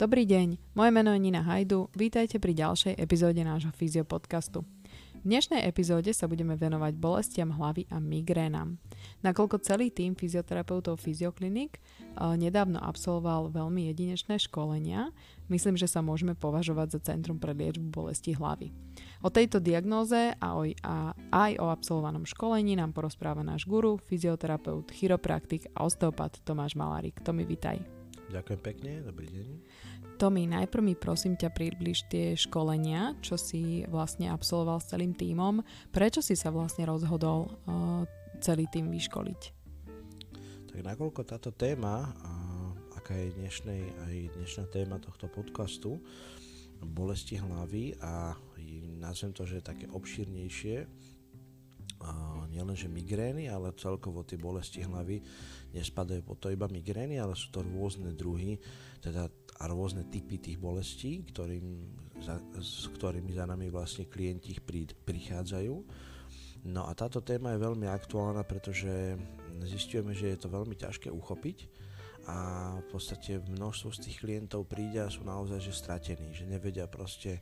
Dobrý deň, moje meno je Nina Hajdu, vítajte pri ďalšej epizóde nášho fyziopodcastu. V dnešnej epizóde sa budeme venovať bolestiam hlavy a migrénam. Nakoľko celý tým fyzioterapeutov Fyzioklinik uh, nedávno absolvoval veľmi jedinečné školenia, myslím, že sa môžeme považovať za centrum pre liečbu bolesti hlavy. O tejto diagnóze a, o, a aj o absolvovanom školení nám porozpráva náš guru, fyzioterapeut, chiropraktik a osteopat Tomáš Malárik. Tomi, vitaj. Ďakujem pekne, dobrý deň. Tomi, najprv mi prosím ťa približ tie školenia, čo si vlastne absolvoval s celým tímom. Prečo si sa vlastne rozhodol uh, celý tým vyškoliť? Tak nakoľko táto téma, uh, aká je dnešnej, aj dnešná téma tohto podcastu, bolesti hlavy a nazvem to, že je také obšírnejšie, nielenže migrény, ale celkovo tie bolesti hlavy nespadajú po to iba migrény, ale sú to rôzne druhy, teda a rôzne typy tých bolestí, ktorým, za, s ktorými za nami vlastne klienti prí, prichádzajú. No a táto téma je veľmi aktuálna, pretože zistujeme, že je to veľmi ťažké uchopiť a v podstate množstvo z tých klientov príde a sú naozaj že stratení, že nevedia proste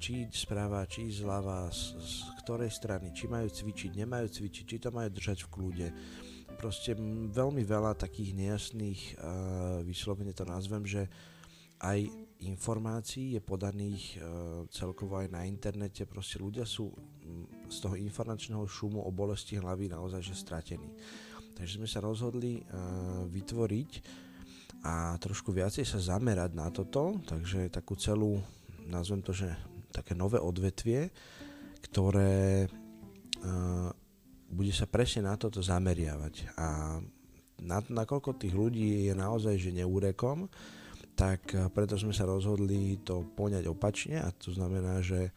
či správa, či zľava, z, z ktorej strany, či majú cvičiť, nemajú cvičiť, či to majú držať v kľude. Proste veľmi veľa takých nejasných, uh, vyslovene to nazvem, že aj informácií je podaných uh, celkovo aj na internete, proste ľudia sú z toho informačného šumu o bolesti hlavy naozaj že stratení. Takže sme sa rozhodli vytvoriť a trošku viacej sa zamerať na toto, takže takú celú nazvem to, že také nové odvetvie, ktoré uh, bude sa presne na toto zameriavať. A na, nakoľko tých ľudí je naozaj že neúrekom, tak uh, preto sme sa rozhodli to poňať opačne a to znamená, že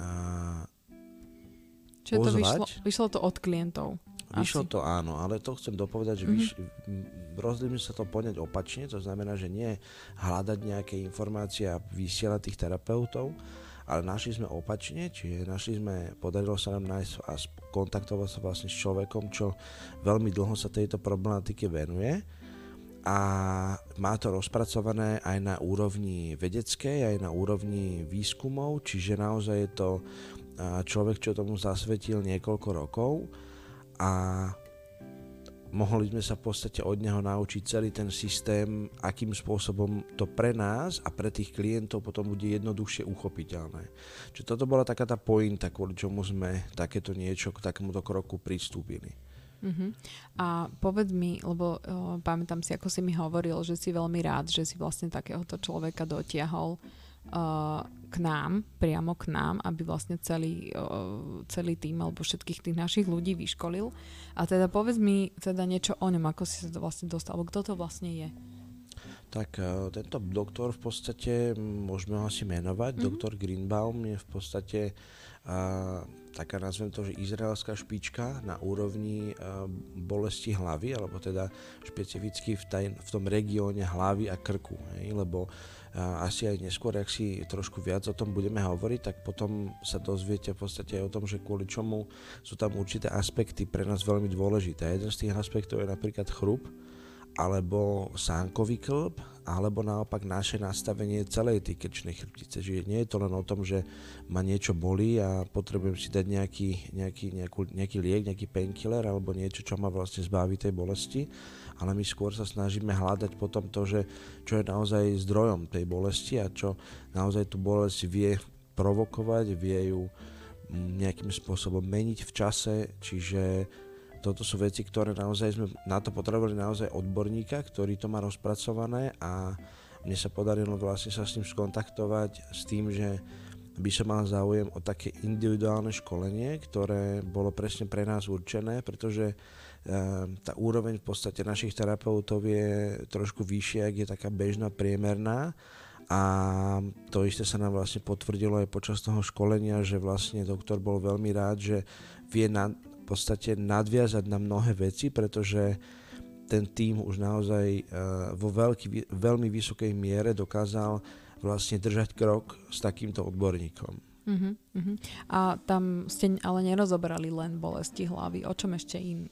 uh, Čiže to vyšlo, vyšlo to od klientov. Vyšlo Asi. to áno, ale to chcem dopovedať, že mm-hmm. vyš, rozhodli sa to poňať opačne, to znamená, že nie hľadať nejaké informácie a vysielať tých terapeutov, ale našli sme opačne, čiže našli sme, podarilo sa nám nájsť a kontaktovať sa vlastne s človekom, čo veľmi dlho sa tejto problematike venuje a má to rozpracované aj na úrovni vedeckej, aj na úrovni výskumov, čiže naozaj je to človek, čo tomu zasvetil niekoľko rokov a mohli sme sa v podstate od neho naučiť celý ten systém, akým spôsobom to pre nás a pre tých klientov potom bude jednoduchšie uchopiteľné. Čiže toto bola taká tá pointa, kvôli čomu sme takéto niečo k takémuto kroku pristúpili. Uh-huh. A povedz mi, lebo uh, pamätám si, ako si mi hovoril, že si veľmi rád, že si vlastne takéhoto človeka dotiahol uh, k nám, priamo k nám, aby vlastne celý, uh, celý tým alebo všetkých tých našich ľudí vyškolil. A teda povedz mi teda niečo o ňom, ako si sa to vlastne dostal, alebo kto to vlastne je. Tak uh, tento doktor v podstate, môžeme ho asi menovať, mm-hmm. doktor Greenbaum je v podstate uh, taká, nazvem to, že izraelská špička na úrovni uh, bolesti hlavy, alebo teda špecificky v, taj, v tom regióne hlavy a krku, hej, lebo asi aj neskôr, ak si trošku viac o tom budeme hovoriť, tak potom sa dozviete v podstate aj o tom, že kvôli čomu sú tam určité aspekty pre nás veľmi dôležité. Jeden z tých aspektov je napríklad chrup, alebo sánkový klb, alebo naopak naše nastavenie celej tej krčnej chrbtice. Čiže nie je to len o tom, že ma niečo bolí a potrebujem si dať nejaký, nejaký, nejakú, nejaký liek, nejaký painkiller alebo niečo, čo ma vlastne zbaví tej bolesti, ale my skôr sa snažíme hľadať potom to, že čo je naozaj zdrojom tej bolesti a čo naozaj tú bolesť vie provokovať, vie ju mm, nejakým spôsobom meniť v čase, čiže toto sú veci, ktoré naozaj sme na to potrebovali naozaj odborníka, ktorý to má rozpracované a mne sa podarilo vlastne sa s ním skontaktovať s tým, že by som mal záujem o také individuálne školenie, ktoré bolo presne pre nás určené, pretože tá úroveň v podstate našich terapeutov je trošku vyššia, ak je taká bežná, priemerná a to isté sa nám vlastne potvrdilo aj počas toho školenia, že vlastne doktor bol veľmi rád, že vie na, v podstate nadviazať na mnohé veci, pretože ten tým už naozaj uh, vo veľký, veľmi vysokej miere dokázal vlastne držať krok s takýmto odborníkom. Uh-huh, uh-huh. A tam ste ale nerozobrali len bolesti hlavy. O čom ešte in,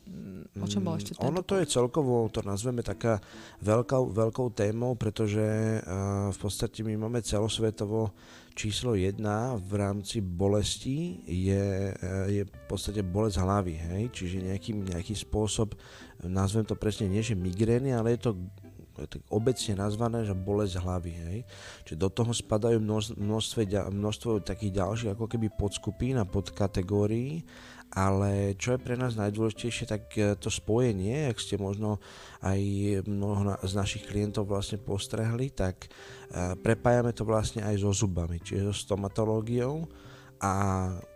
O čom bol ešte Ono to je celkovo, to nazveme taká veľkou, veľkou témou, pretože uh, v podstate my máme celosvetovo číslo jedna v rámci bolesti je, uh, je v podstate bolesť hlavy, hej? čiže nejaký, nejaký spôsob, nazvem to presne nie, že migrény, ale je to je tak obecne nazvané, že bolesť hlavy. Hej. Čiže do toho spadajú množstvo, množstvo takých ďalších ako keby podskupín a podkategórií ale čo je pre nás najdôležitejšie, tak e, to spojenie, ak ste možno aj mnoho z našich klientov vlastne postrehli, tak e, prepájame to vlastne aj so zubami, čiže so stomatológiou a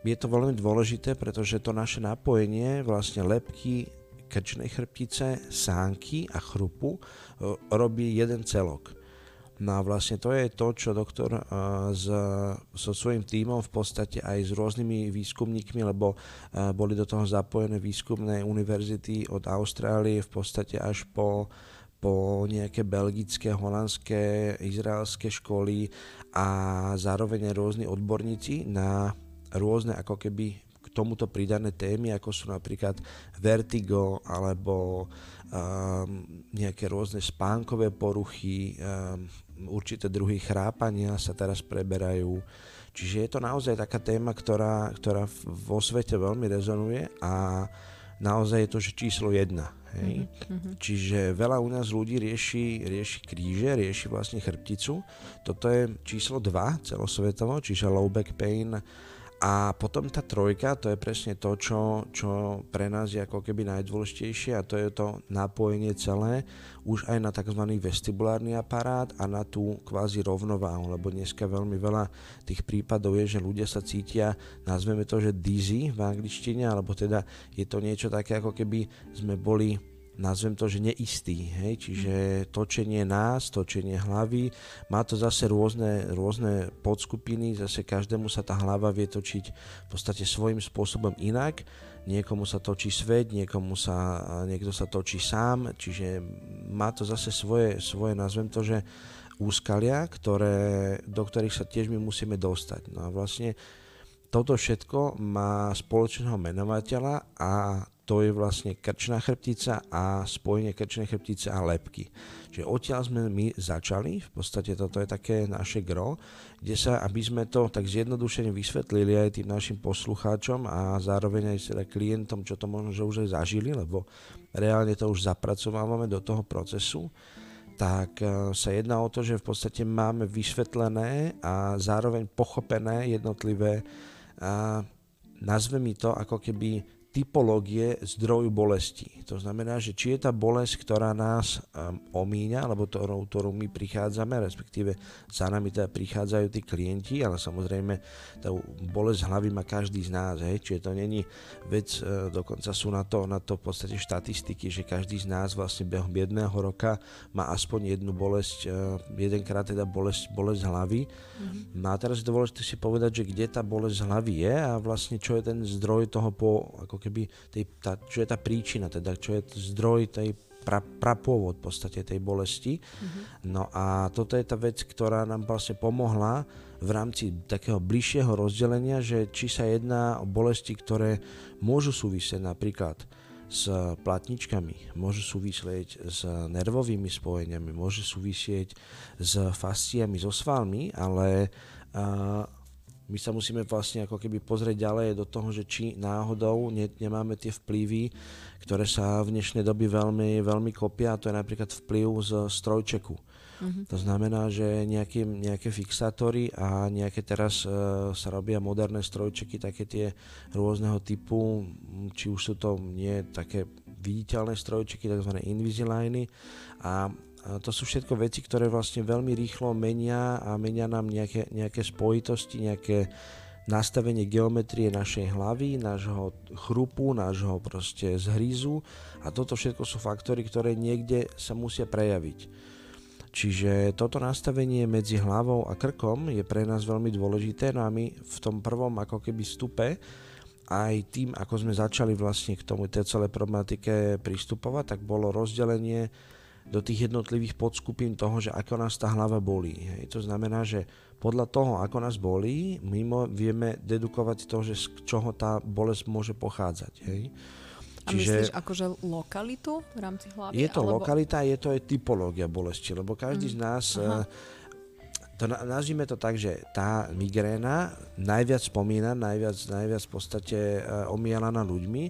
je to veľmi dôležité, pretože to naše napojenie vlastne lepky krčnej chrbtice, sánky a chrupu robí jeden celok. No a vlastne to je to, čo doktor uh, s, so svojím tímom v podstate aj s rôznymi výskumníkmi, lebo uh, boli do toho zapojené výskumné univerzity od Austrálie v podstate až po po nejaké belgické, holandské, izraelské školy a zároveň rôzni odborníci na rôzne ako keby tomuto pridané témy, ako sú napríklad vertigo alebo um, nejaké rôzne spánkové poruchy, um, určité druhy chrápania sa teraz preberajú. Čiže je to naozaj taká téma, ktorá, ktorá vo svete veľmi rezonuje a naozaj je to že číslo jedna. Hej? Mm-hmm. Čiže veľa u nás ľudí rieši, rieši kríže, rieši vlastne chrbticu. Toto je číslo 2 celosvetovo, čiže low back pain, a potom tá trojka, to je presne to, čo, čo pre nás je ako keby najdôležitejšie a to je to napojenie celé už aj na tzv. vestibulárny aparát a na tú kvázi rovnováhu, lebo dneska veľmi veľa tých prípadov je, že ľudia sa cítia, nazveme to, že dizzy v angličtine, alebo teda je to niečo také, ako keby sme boli nazvem to, že neistý, hej, čiže točenie nás, točenie hlavy, má to zase rôzne, rôzne podskupiny, zase každému sa tá hlava vie točiť v podstate svojím spôsobom inak, niekomu sa točí svet, niekomu sa, niekto sa točí sám, čiže má to zase svoje, svoje nazvem to, že úskalia, ktoré, do ktorých sa tiež my musíme dostať. No a vlastne toto všetko má spoločného menovateľa a to je vlastne krčná chrbtica a spojenie krčnej chrbtice a lepky. Čiže odtiaľ sme my začali, v podstate toto je také naše gro, kde sa, aby sme to tak zjednodušene vysvetlili aj tým našim poslucháčom a zároveň aj teda klientom, čo to možno, že už aj zažili, lebo reálne to už zapracovávame do toho procesu, tak e, sa jedná o to, že v podstate máme vysvetlené a zároveň pochopené jednotlivé, a nazve mi to ako keby typológie zdroju bolesti. To znamená, že či je tá bolesť, ktorá nás um, omíňa, alebo ktorou, ktorou my prichádzame, respektíve za nami teda prichádzajú tí klienti, ale samozrejme tá bolesť hlavy má každý z nás, hej, čiže to není vec, uh, dokonca sú na to, na to v podstate štatistiky, že každý z nás vlastne behom jedného roka má aspoň jednu bolesť, uh, jedenkrát teda bolesť, bolesť hlavy. Mm-hmm. No a teraz je dôležité si povedať, že kde tá bolesť hlavy je a vlastne čo je ten zdroj toho po, ako keby tej, tá, čo je tá príčina, teda čo je zdroj tej pra, prapôvod v podstate tej bolesti. Mm-hmm. No a toto je tá vec, ktorá nám vlastne pomohla v rámci takého bližšieho rozdelenia, že či sa jedná o bolesti, ktoré môžu súvisieť napríklad s platničkami, môžu súvisieť s nervovými spojeniami, môžu súvisieť s fasciami, so svalmi, ale uh, my sa musíme vlastne ako keby pozrieť ďalej do toho, že či náhodou ne, nemáme tie vplyvy, ktoré sa v dnešnej doby veľmi, veľmi kopia, a to je napríklad vplyv z strojčeku. Mm-hmm. To znamená, že nejaké, nejaké fixátory a nejaké teraz uh, sa robia moderné strojčeky, také tie rôzneho typu, či už sú to nie také viditeľné strojčeky, tzv. Invisaligny a to sú všetko veci, ktoré vlastne veľmi rýchlo menia a menia nám nejaké, nejaké spojitosti, nejaké nastavenie geometrie našej hlavy, nášho chrupu, nášho proste zhrízu a toto všetko sú faktory, ktoré niekde sa musia prejaviť. Čiže toto nastavenie medzi hlavou a krkom je pre nás veľmi dôležité, no a my v tom prvom ako keby stupe aj tým, ako sme začali vlastne k tomu tej celej problematike pristupovať, tak bolo rozdelenie do tých jednotlivých podskupín toho, že ako nás tá hlava bolí. Hej. To znamená, že podľa toho, ako nás bolí, mimo vieme dedukovať to, že z čoho tá bolesť môže pochádzať. Hej. A Čiže myslíš akože lokalitu v rámci hlavy? Je to alebo... lokalita, je to aj typológia bolesti, lebo každý mm. z nás Aha to nazvime to tak, že tá migréna najviac spomína, najviac, najviac v podstate uh, omielaná ľuďmi,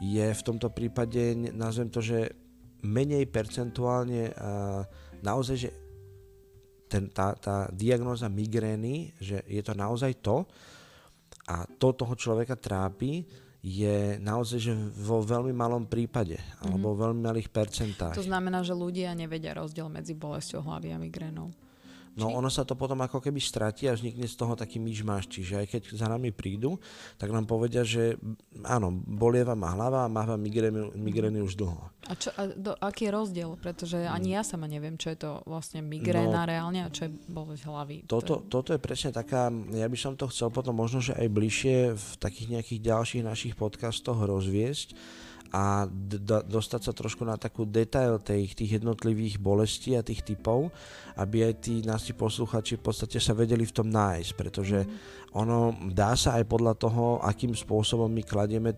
je v tomto prípade, nazvem to, že menej percentuálne naozaj, že ten, tá, tá diagnóza migrény, že je to naozaj to a to toho človeka trápi, je naozaj že vo veľmi malom prípade alebo mm-hmm. veľmi malých percentách. To znamená, že ľudia nevedia rozdiel medzi bolesťou hlavy a migrénou. No ono sa to potom ako keby stratí a vznikne z toho taký myšmaš, čiže aj keď za nami prídu, tak nám povedia, že áno, bolieva ma hlava a máva migrény, migrény už dlho. A, čo, a do, aký je rozdiel? Pretože ani ja sama neviem, čo je to vlastne migréna no, reálne a čo je bolesť hlavy. Toto, toto je presne taká, ja by som to chcel potom možno, že aj bližšie v takých nejakých ďalších našich podcastoch rozviesť, a d- dostať sa trošku na takú detail tých, tých jednotlivých bolestí a tých typov, aby aj tí naši posluchači v podstate sa vedeli v tom nájsť, pretože mm. ono dá sa aj podľa toho, akým spôsobom my kladieme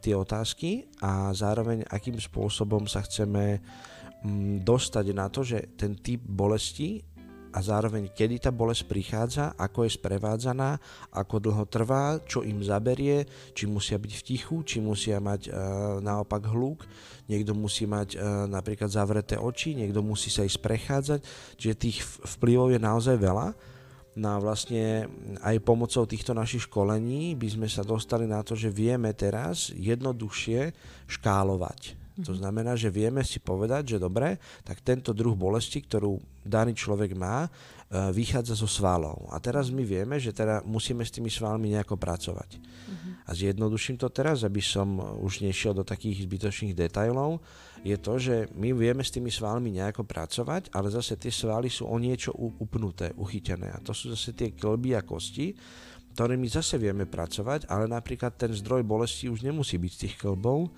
tie otázky a zároveň akým spôsobom sa chceme mm, dostať na to, že ten typ bolesti a zároveň kedy tá bolesť prichádza, ako je sprevádzaná, ako dlho trvá, čo im zaberie, či musia byť v tichu, či musia mať e, naopak hluk, niekto musí mať e, napríklad zavreté oči, niekto musí sa ísť prechádzať, čiže tých vplyvov je naozaj veľa. No a vlastne aj pomocou týchto našich školení by sme sa dostali na to, že vieme teraz jednoduchšie škálovať to znamená, že vieme si povedať, že dobre, tak tento druh bolesti, ktorú daný človek má, e, vychádza zo svalov. A teraz my vieme, že teda musíme s tými svalmi nejako pracovať. Uh-huh. A zjednoduším to teraz, aby som už nešiel do takých zbytočných detajlov, je to, že my vieme s tými svalmi nejako pracovať, ale zase tie svaly sú o niečo upnuté, uchytené. A to sú zase tie klby a kosti, ktorými zase vieme pracovať, ale napríklad ten zdroj bolesti už nemusí byť z tých klbov,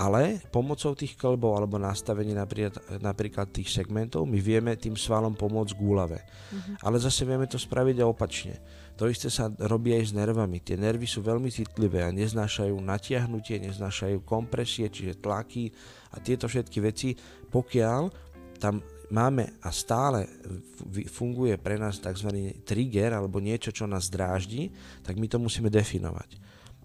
ale pomocou tých klbov alebo nastavení napríklad, napríklad tých segmentov my vieme tým svalom pomôcť k úlave. Uh-huh. Ale zase vieme to spraviť aj opačne. To isté sa robí aj s nervami. Tie nervy sú veľmi citlivé a neznášajú natiahnutie, neznášajú kompresie, čiže tlaky a tieto všetky veci, pokiaľ tam máme a stále funguje pre nás tzv. trigger alebo niečo, čo nás dráždi, tak my to musíme definovať.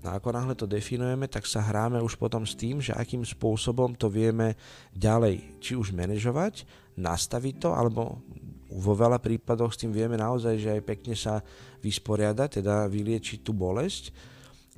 No a ako náhle to definujeme, tak sa hráme už potom s tým, že akým spôsobom to vieme ďalej, či už manažovať, nastaviť to, alebo vo veľa prípadoch s tým vieme naozaj, že aj pekne sa vysporiadať, teda vyliečiť tú bolesť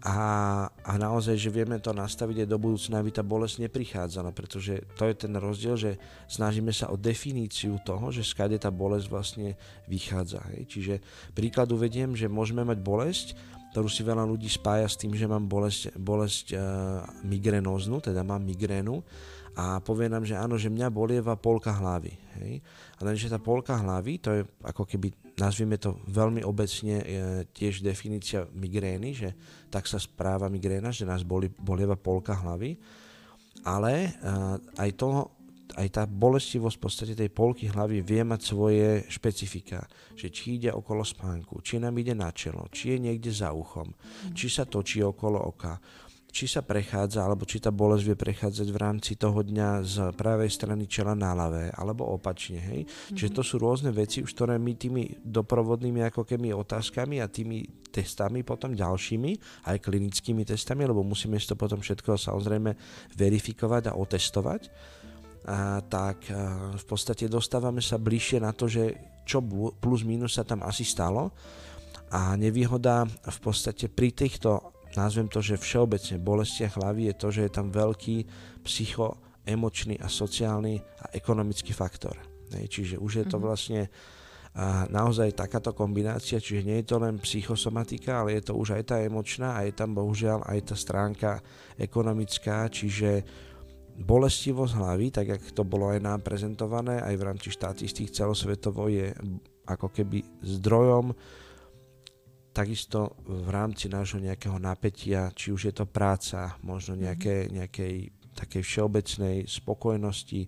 a, a naozaj, že vieme to nastaviť aj do budúcna, aby tá bolesť neprichádzala, pretože to je ten rozdiel, že snažíme sa o definíciu toho, že skade tá bolesť vlastne vychádza. Hej. Čiže príklad uvediem, že môžeme mať bolesť, ktorú si veľa ľudí spája s tým, že mám bolesť, bolesť uh, migrenóznu, teda mám migrénu a povie nám, že áno, že mňa bolieva polka hlavy. Hej? A lenže tá polka hlavy, to je ako keby, nazvime to veľmi obecne, je tiež definícia migrény, že tak sa správa migréna, že nás boli, bolieva polka hlavy, ale uh, aj toho aj tá bolestivosť v podstate tej polky hlavy vie mať svoje špecifika. Že či ide okolo spánku, či nám ide na čelo, či je niekde za uchom, mm. či sa točí okolo oka, či sa prechádza, alebo či tá bolesť vie prechádzať v rámci toho dňa z pravej strany čela na ľavé, alebo opačne. Hej? Mm-hmm. Čiže to sú rôzne veci, už ktoré my tými doprovodnými ako keby otázkami a tými testami potom ďalšími, aj klinickými testami, lebo musíme to potom všetko samozrejme verifikovať a otestovať tak v podstate dostávame sa bližšie na to, že čo plus minus sa tam asi stalo a nevýhoda v podstate pri týchto, nazvem to, že všeobecne bolestiach hlavy je to, že je tam veľký psychoemočný a sociálny a ekonomický faktor. Čiže už je to mhm. vlastne naozaj takáto kombinácia, čiže nie je to len psychosomatika, ale je to už aj tá emočná a je tam bohužiaľ aj tá stránka ekonomická, čiže bolestivosť hlavy, tak jak to bolo aj nám prezentované, aj v rámci štatistík celosvetovo je ako keby zdrojom takisto v rámci nášho nejakého napätia, či už je to práca, možno mhm. nejaké, nejakej takej všeobecnej spokojnosti,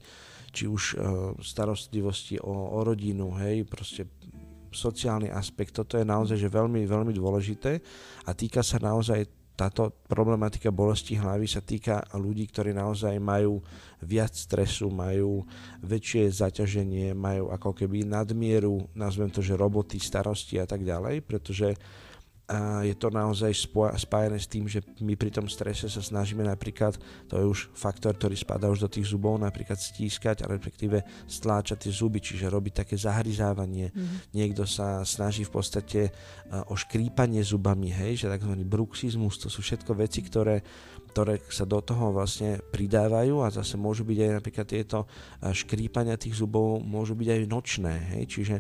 či už uh, starostlivosti o, o rodinu, hej, proste sociálny aspekt, toto je naozaj že veľmi, veľmi dôležité a týka sa naozaj táto problematika bolesti hlavy sa týka ľudí, ktorí naozaj majú viac stresu, majú väčšie zaťaženie, majú ako keby nadmieru, nazvem to, že roboty, starosti a tak ďalej, pretože a je to naozaj spájené s tým, že my pri tom strese sa snažíme napríklad, to je už faktor, ktorý spadá už do tých zubov, napríklad stískať, a respektíve stláčať tie zuby, čiže robiť také zahryzávanie. Mm-hmm. Niekto sa snaží v podstate o škrípanie zubami, hej, že tzv. bruxizmus, to sú všetko veci, ktoré, ktoré sa do toho vlastne pridávajú a zase môžu byť aj napríklad tieto škrípania tých zubov môžu byť aj nočné, hej, čiže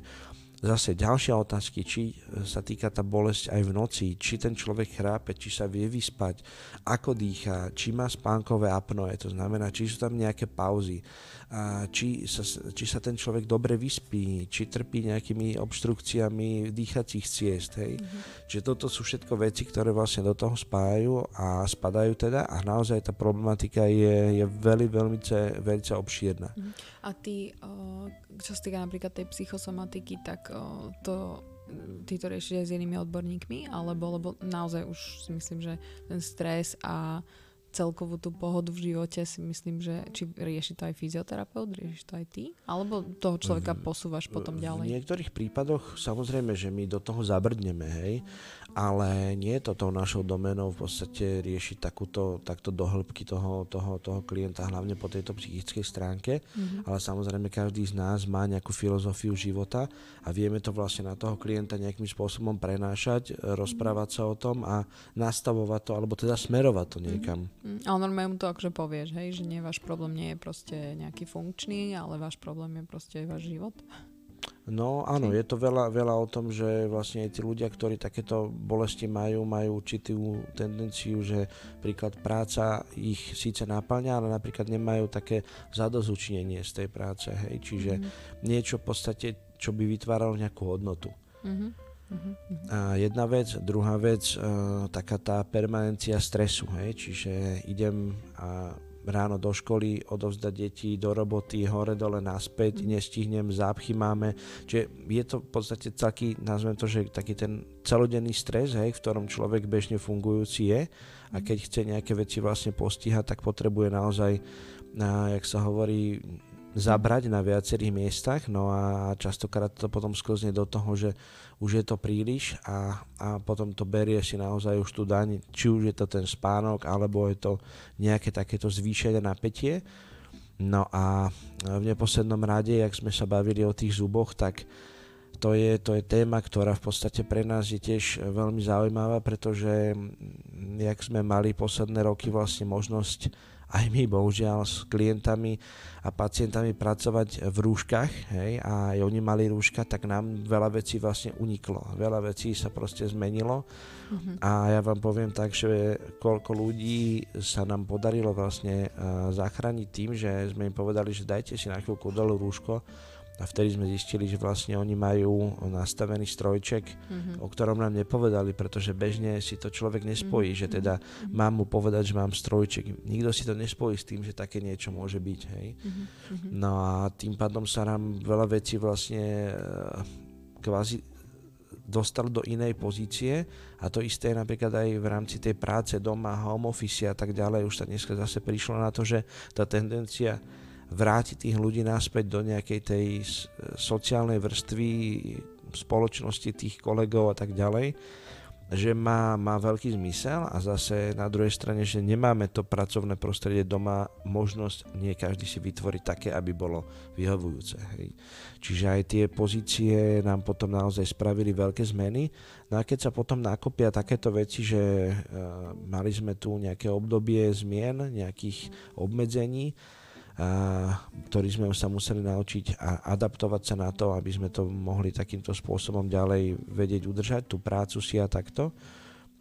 Zase ďalšia otázky, či e, sa týka tá bolesť aj v noci, či ten človek chrápe, či sa vie vyspať, ako dýcha, či má spánkové apnoe, to znamená, či sú tam nejaké pauzy, či sa, či sa ten človek dobre vyspí, či trpí nejakými obštrukciami dýchacích ciest. Hej. Mm-hmm. Čiže toto sú všetko veci, ktoré vlastne do toho spájajú a spadajú teda a naozaj tá problematika je, je veľmi, veľmi, veľmi obšírna. Mm-hmm. A ty, čo sa týka napríklad tej psychosomatiky, tak to ty to riešiš aj s inými odborníkmi, alebo lebo naozaj už si myslím, že ten stres a celkovú tú pohodu v živote si myslím, že či rieši to aj fyzioterapeut, riešiš to aj ty, alebo toho človeka posúvaš potom ďalej? V niektorých prípadoch samozrejme, že my do toho zabrdneme, hej, ale nie je to tou našou domenou v podstate riešiť takúto, takto do hĺbky toho, toho, toho klienta, hlavne po tejto psychickej stránke, mm-hmm. ale samozrejme každý z nás má nejakú filozofiu života a vieme to vlastne na toho klienta nejakým spôsobom prenášať, rozprávať sa o tom a nastavovať to, alebo teda smerovať to niekam. Mm-hmm. Mm, ale normálne mu to akože povieš, hej, že nie, váš problém nie je proste nejaký funkčný, ale váš problém je proste váš život. No áno, je to veľa, veľa o tom, že vlastne aj tí ľudia, ktorí takéto bolesti majú, majú určitú tendenciu, že príklad práca ich síce naplňa, ale napríklad nemajú také zadozučnenie z tej práce, hej, čiže mm-hmm. niečo v podstate, čo by vytváralo nejakú hodnotu. Mm-hmm. Uh-huh. A jedna vec, druhá vec, uh, taká tá permanencia stresu, hej, čiže idem a ráno do školy, odovzdať deti do roboty, hore dole naspäť, mm. nestihnem, zápchy máme. Čiže je to v podstate taký, nazvem to, že taký ten celodenný stres, hej, v ktorom človek bežne fungujúci je a keď chce nejaké veci vlastne postihať, tak potrebuje naozaj, na, jak sa hovorí, zabrať na viacerých miestach, no a častokrát to potom sklzne do toho, že už je to príliš a, a potom to berie si naozaj už tú daň, či už je to ten spánok, alebo je to nejaké takéto zvýšené napätie. No a v neposlednom rade, jak sme sa bavili o tých zuboch, tak to je, to je téma, ktorá v podstate pre nás je tiež veľmi zaujímavá, pretože jak sme mali posledné roky vlastne možnosť aj my bohužiaľ s klientami a pacientami pracovať v rúškach hej, a aj oni mali rúška, tak nám veľa vecí vlastne uniklo. Veľa vecí sa proste zmenilo uh-huh. a ja vám poviem tak, že koľko ľudí sa nám podarilo vlastne uh, zachrániť tým, že sme im povedali, že dajte si na chvíľku dolu rúško a vtedy sme zistili, že vlastne oni majú nastavený strojček, mm-hmm. o ktorom nám nepovedali, pretože bežne si to človek nespojí, mm-hmm. že teda mm-hmm. mám mu povedať, že mám strojček. Nikto si to nespojí s tým, že také niečo môže byť. Hej? Mm-hmm. No a tým pádom sa nám veľa vecí vlastne eh, kvázi dostal do inej pozície a to isté napríklad aj v rámci tej práce doma, home office a tak ďalej. Už sa dneska zase prišlo na to, že tá tendencia vrátiť tých ľudí naspäť do nejakej tej sociálnej vrstvy spoločnosti tých kolegov a tak ďalej, že má, má veľký zmysel a zase na druhej strane, že nemáme to pracovné prostredie doma, možnosť nie každý si vytvoriť také, aby bolo vyhovujúce. Hej. Čiže aj tie pozície nám potom naozaj spravili veľké zmeny. No a keď sa potom nakopia takéto veci, že uh, mali sme tu nejaké obdobie zmien, nejakých obmedzení, ktorý sme sa museli naučiť a adaptovať sa na to, aby sme to mohli takýmto spôsobom ďalej vedieť udržať, tú prácu si a takto.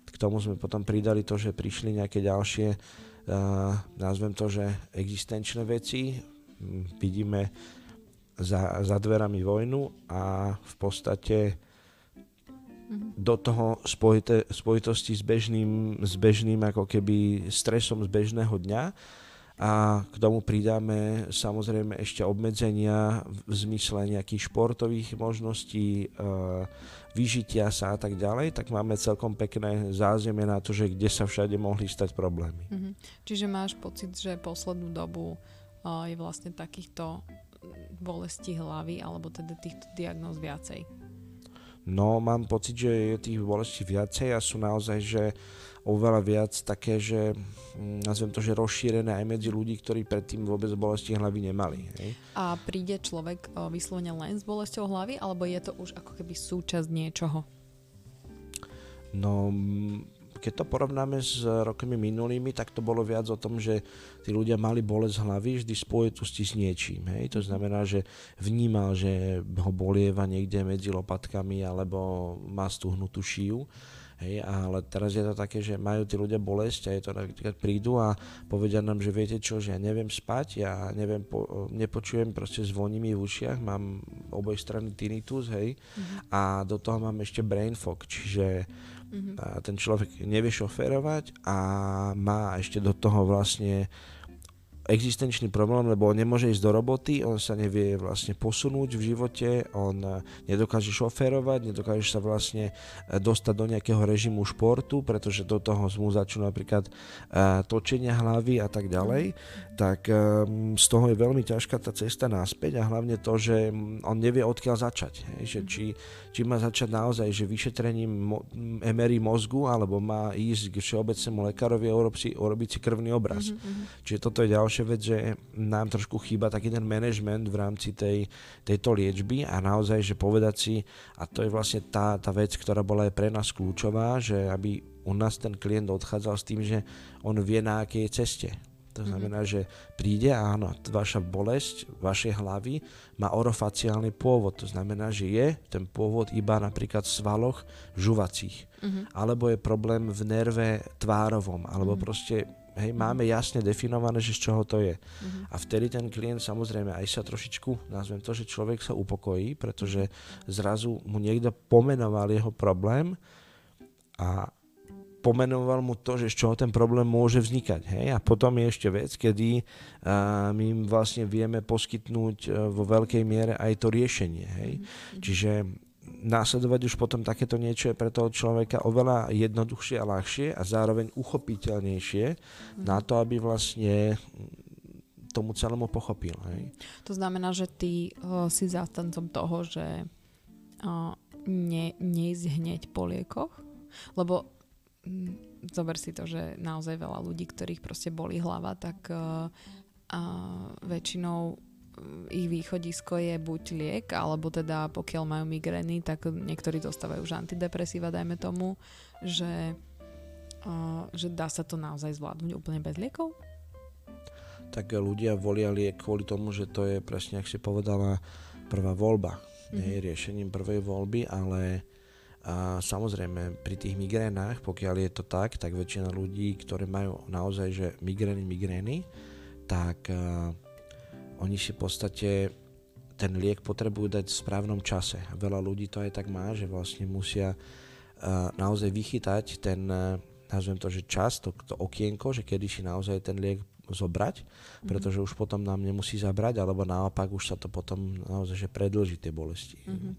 K tomu sme potom pridali to, že prišli nejaké ďalšie, nazvem to, že existenčné veci. Vidíme za, za dverami vojnu a v podstate mhm. do toho spojite, spojitosti s bežným, s bežným ako keby stresom z bežného dňa a k tomu pridáme samozrejme ešte obmedzenia v zmysle nejakých športových možností, e, vyžitia sa a tak ďalej, tak máme celkom pekné zázemie na to, že kde sa všade mohli stať problémy. Mm-hmm. Čiže máš pocit, že poslednú dobu uh, je vlastne takýchto bolesti hlavy alebo teda týchto diagnóz viacej? No, mám pocit, že je tých bolestí viacej a sú naozaj, že oveľa viac také, že mm, nazvem to, že rozšírené aj medzi ľudí, ktorí predtým vôbec bolesti hlavy nemali. Hej. A príde človek vyslovene len s bolesťou hlavy, alebo je to už ako keby súčasť niečoho? No, keď to porovnáme s rokmi minulými, tak to bolo viac o tom, že tí ľudia mali bolesť hlavy vždy spojitosti s niečím. Hej? To znamená, že vnímal, že ho bolieva niekde medzi lopatkami alebo má stuhnutú šíju Hej, ale teraz je to také, že majú tí ľudia bolesť a je to napríklad prídu a povedia nám, že viete čo, že ja neviem spať, ja neviem, po, nepočujem, proste zvoní mi v ušiach, mám oboj strany tinnitus, hej, mm-hmm. a do toho mám ešte brain fog, čiže mm-hmm. ten človek nevie šoferovať a má ešte do toho vlastne existenčný problém, lebo on nemôže ísť do roboty, on sa nevie vlastne posunúť v živote, on eh, nedokáže šoférovať, nedokáže sa vlastne eh, dostať do nejakého režimu športu, pretože do toho mu začnú napríklad uh, točenia hlavy a tak ďalej, tak um, z toho je veľmi ťažká tá cesta naspäť a hlavne to, že mm, on nevie odkiaľ začať. Hej, že či, či má začať naozaj, že vyšetrením mo- emery mozgu, alebo má ísť k všeobecnému lekárovi a urobiť si krvný obraz. Mm-hmm. Čiže toto je ďalšia vec, že nám trošku chýba taký ten management v rámci tej, tejto liečby a naozaj, že povedať si, a to je vlastne tá, tá vec, ktorá bola aj pre nás kľúčová, že aby u nás ten klient odchádzal s tým, že on vie na akej ceste. To mhm. znamená, že príde a áno, vaša bolesť vašej hlavy má orofaciálny pôvod. To znamená, že je ten pôvod iba napríklad v svaloch žuvacích. Uh-huh. Alebo je problém v nerve tvárovom. Alebo uh-huh. proste hej, máme jasne definované, že z čoho to je. Uh-huh. A vtedy ten klient samozrejme aj sa trošičku, nazvem to, že človek sa upokojí, pretože zrazu mu niekto pomenoval jeho problém a pomenoval mu to, že z čoho ten problém môže vznikať. Hej? A potom je ešte vec, kedy uh, my im vlastne vieme poskytnúť uh, vo veľkej miere aj to riešenie. Hej? Mm-hmm. Čiže následovať už potom takéto niečo je pre toho človeka oveľa jednoduchšie a ľahšie a zároveň uchopiteľnejšie mm-hmm. na to, aby vlastne tomu celému pochopil. Hej? To znamená, že ty uh, si zástancom toho, že uh, ne, neísť hneď po liekoch, lebo Mm, zober si to, že naozaj veľa ľudí, ktorých proste boli hlava, tak uh, uh, väčšinou mm, ich východisko je buď liek, alebo teda pokiaľ majú migrény, tak niektorí dostávajú už antidepresíva, dajme tomu, že, uh, že dá sa to naozaj zvládnuť úplne bez liekov? Tak ľudia volia liek kvôli tomu, že to je presne, ak si povedala, prvá voľba. Mm-hmm. Nie je mhm. riešením prvej voľby, ale a samozrejme, pri tých migrénach, pokiaľ je to tak, tak väčšina ľudí, ktorí majú naozaj že migrény, migrény, tak uh, oni si v podstate ten liek potrebujú dať v správnom čase. Veľa ľudí to aj tak má, že vlastne musia uh, naozaj vychytať ten, uh, nazvem to, že čas, to, to okienko, že kedy si naozaj ten liek zobrať, mm-hmm. pretože už potom nám nemusí zabrať, alebo naopak už sa to potom naozaj že predlží tie bolesti. Mm-hmm.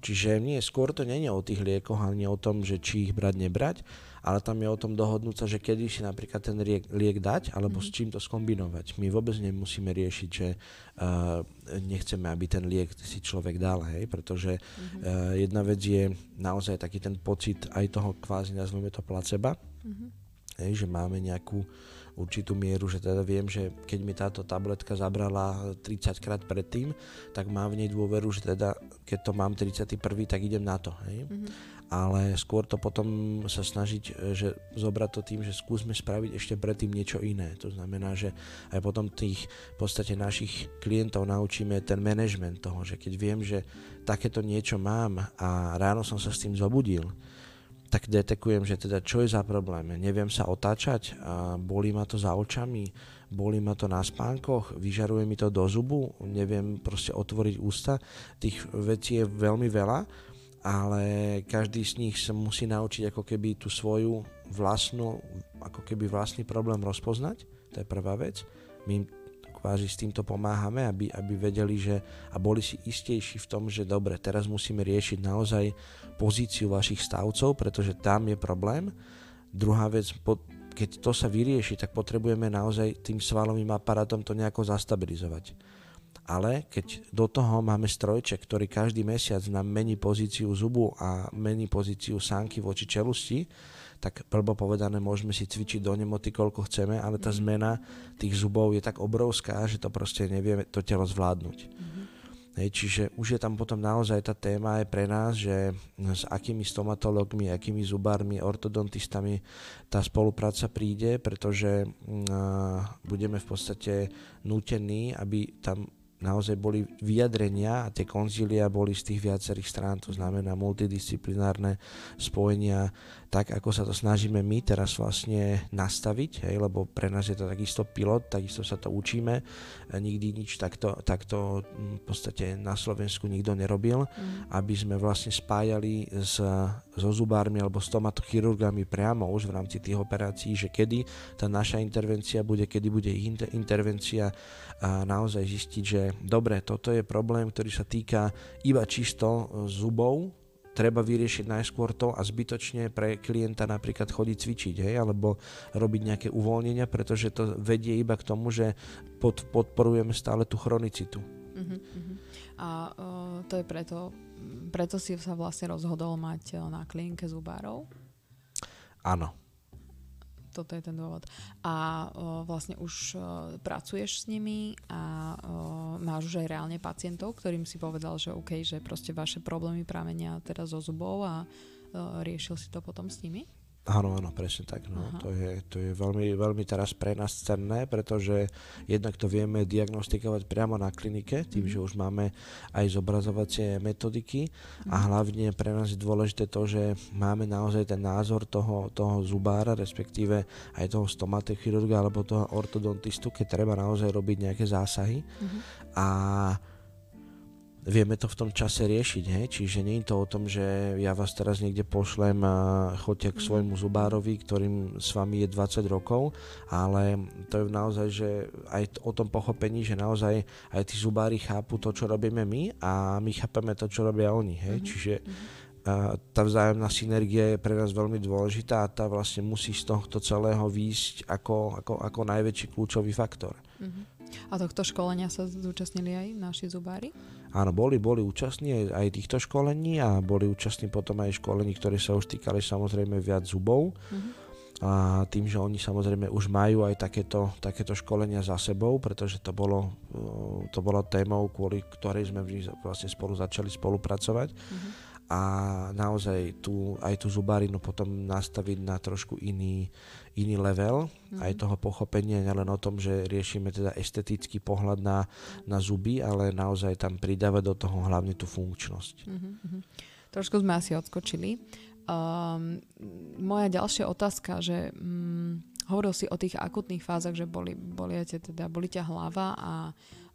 Čiže nie, skôr to nie je o tých liekoch, ale nie o tom, že či ich brať, nebrať, ale tam je o tom dohodnúť sa, že kedy si napríklad ten liek, liek dať, alebo mm-hmm. s čím to skombinovať. My vôbec nemusíme riešiť, že uh, nechceme, aby ten liek si človek dal, hej, pretože mm-hmm. uh, jedna vec je naozaj taký ten pocit aj toho kvázi, nazveme to placeba, mm-hmm. hej, že máme nejakú určitú mieru, že teda viem, že keď mi táto tabletka zabrala 30 krát predtým, tak mám v nej dôveru, že teda keď to mám 31, tak idem na to. Hej? Mm-hmm. Ale skôr to potom sa snažiť, že zobrať to tým, že skúsme spraviť ešte predtým niečo iné. To znamená, že aj potom tých v podstate našich klientov naučíme ten management toho, že keď viem, že takéto niečo mám a ráno som sa s tým zobudil, tak detekujem, že teda čo je za problém. Neviem sa otáčať, a bolí ma to za očami, bolí ma to na spánkoch, vyžaruje mi to do zubu, neviem proste otvoriť ústa. Tých vecí je veľmi veľa, ale každý z nich sa musí naučiť ako keby tú svoju vlastnú, ako keby vlastný problém rozpoznať, to je prvá vec. my im kvázi s týmto pomáhame, aby, aby vedeli, že a boli si istejší v tom, že dobre, teraz musíme riešiť naozaj pozíciu vašich stavcov, pretože tam je problém. Druhá vec, keď to sa vyrieši, tak potrebujeme naozaj tým svalovým aparátom to nejako zastabilizovať. Ale keď do toho máme strojček, ktorý každý mesiac nám mení pozíciu zubu a mení pozíciu sánky voči čelusti, tak blbo povedané môžeme si cvičiť do nemoty koľko chceme, ale tá mhm. zmena tých zubov je tak obrovská, že to proste nevieme to telo zvládnuť. Mm-hmm. Hej, čiže už je tam potom naozaj tá téma aj pre nás, že s akými stomatologmi, akými zubármi, ortodontistami tá spolupráca príde, pretože uh, budeme v podstate nútení, aby tam naozaj boli vyjadrenia a tie konzília boli z tých viacerých strán, to znamená multidisciplinárne spojenia, tak ako sa to snažíme my teraz vlastne nastaviť, hej, lebo pre nás je to takisto pilot, takisto sa to učíme, nikdy nič takto, takto v podstate na Slovensku nikto nerobil, mm. aby sme vlastne spájali s, so zubármi alebo stomatochirurgami priamo už v rámci tých operácií, že kedy tá naša intervencia bude, kedy bude ich intervencia a naozaj zistiť, že dobre, toto je problém, ktorý sa týka iba čisto e, zubov, treba vyriešiť najskôr to a zbytočne pre klienta napríklad chodiť cvičiť, hej, alebo robiť nejaké uvoľnenia, pretože to vedie iba k tomu, že pod, podporujeme stále tú chronicitu. Uh-huh. A uh, to je preto, preto si sa vlastne rozhodol mať na klinike zubárov? Áno toto je ten dôvod. A o, vlastne už o, pracuješ s nimi a o, máš už aj reálne pacientov, ktorým si povedal, že OK, že proste vaše problémy pramenia teraz zo zubov a o, riešil si to potom s nimi? Áno, áno, presne tak. No. To je, to je veľmi, veľmi teraz pre nás cenné, pretože jednak to vieme diagnostikovať priamo na klinike, tým, mm. že už máme aj zobrazovacie metodiky mm. a mhm. hlavne pre nás je dôležité to, že máme naozaj ten názor toho, toho zubára, respektíve aj toho stomatechirurga alebo toho ortodontistu, keď treba naozaj robiť nejaké zásahy. Mm. A vieme to v tom čase riešiť, hej? čiže nie je to o tom, že ja vás teraz niekde pošlem a choďte k mhm. svojmu zubárovi, ktorým s vami je 20 rokov, ale to je naozaj, že aj o tom pochopení, že naozaj aj tí zubári chápu to, čo robíme my a my chápeme to, čo robia oni, hej? Mm-hmm. čiže a tá vzájomná synergia je pre nás veľmi dôležitá a tá vlastne musí z tohto celého výjsť ako, ako, ako najväčší kľúčový faktor. Mm-hmm. A tohto školenia sa zúčastnili aj naši zubári? Áno, boli, boli účastní aj, týchto školení a boli účastní potom aj školení, ktoré sa už týkali samozrejme viac zubov. Uh-huh. A tým, že oni samozrejme už majú aj takéto, takéto školenia za sebou, pretože to bolo, to bolo témou, kvôli ktorej sme vlastne spolu začali spolupracovať. Uh-huh a naozaj tú, aj tú zubárinu potom nastaviť na trošku iný, iný level mm. aj toho pochopenia, nielen o tom, že riešime teda estetický pohľad na, na zuby, ale naozaj tam pridávať do toho hlavne tú funkčnosť. Mm-hmm. Trošku sme asi odskočili. Um, moja ďalšia otázka, že um, hovoril si o tých akutných fázach, že boli, boli, teda, boli ťa hlava a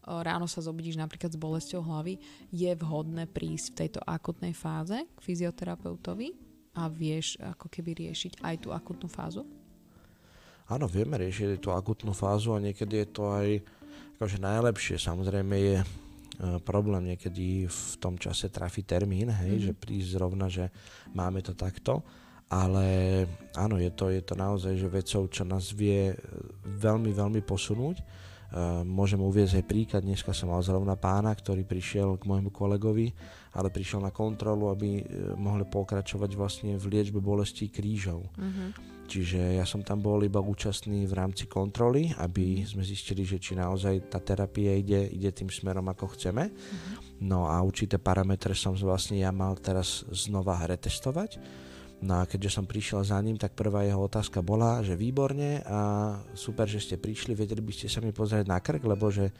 ráno sa zobudíš napríklad s bolesťou hlavy, je vhodné prísť v tejto akutnej fáze k fyzioterapeutovi a vieš ako keby riešiť aj tú akutnú fázu? Áno, vieme riešiť tú akutnú fázu a niekedy je to aj akože najlepšie. Samozrejme je e, problém niekedy v tom čase trafi termín, hej, mm-hmm. že prísť zrovna, že máme to takto, ale áno, je to, je to naozaj že vecou, čo nás vie e, veľmi, veľmi posunúť Môžem uviezť aj príklad, dneska som mal zrovna pána, ktorý prišiel k môjmu kolegovi, ale prišiel na kontrolu, aby e, mohli pokračovať vlastne v liečbe bolesti krížov. Uh-huh. Čiže ja som tam bol iba účastný v rámci kontroly, aby sme zistili, že či naozaj tá terapia ide, ide tým smerom, ako chceme. Uh-huh. No a určité parametre som vlastne ja mal teraz znova retestovať No a keďže som prišiel za ním, tak prvá jeho otázka bola, že výborne a super, že ste prišli, vedeli by ste sa mi pozrieť na krk, lebo že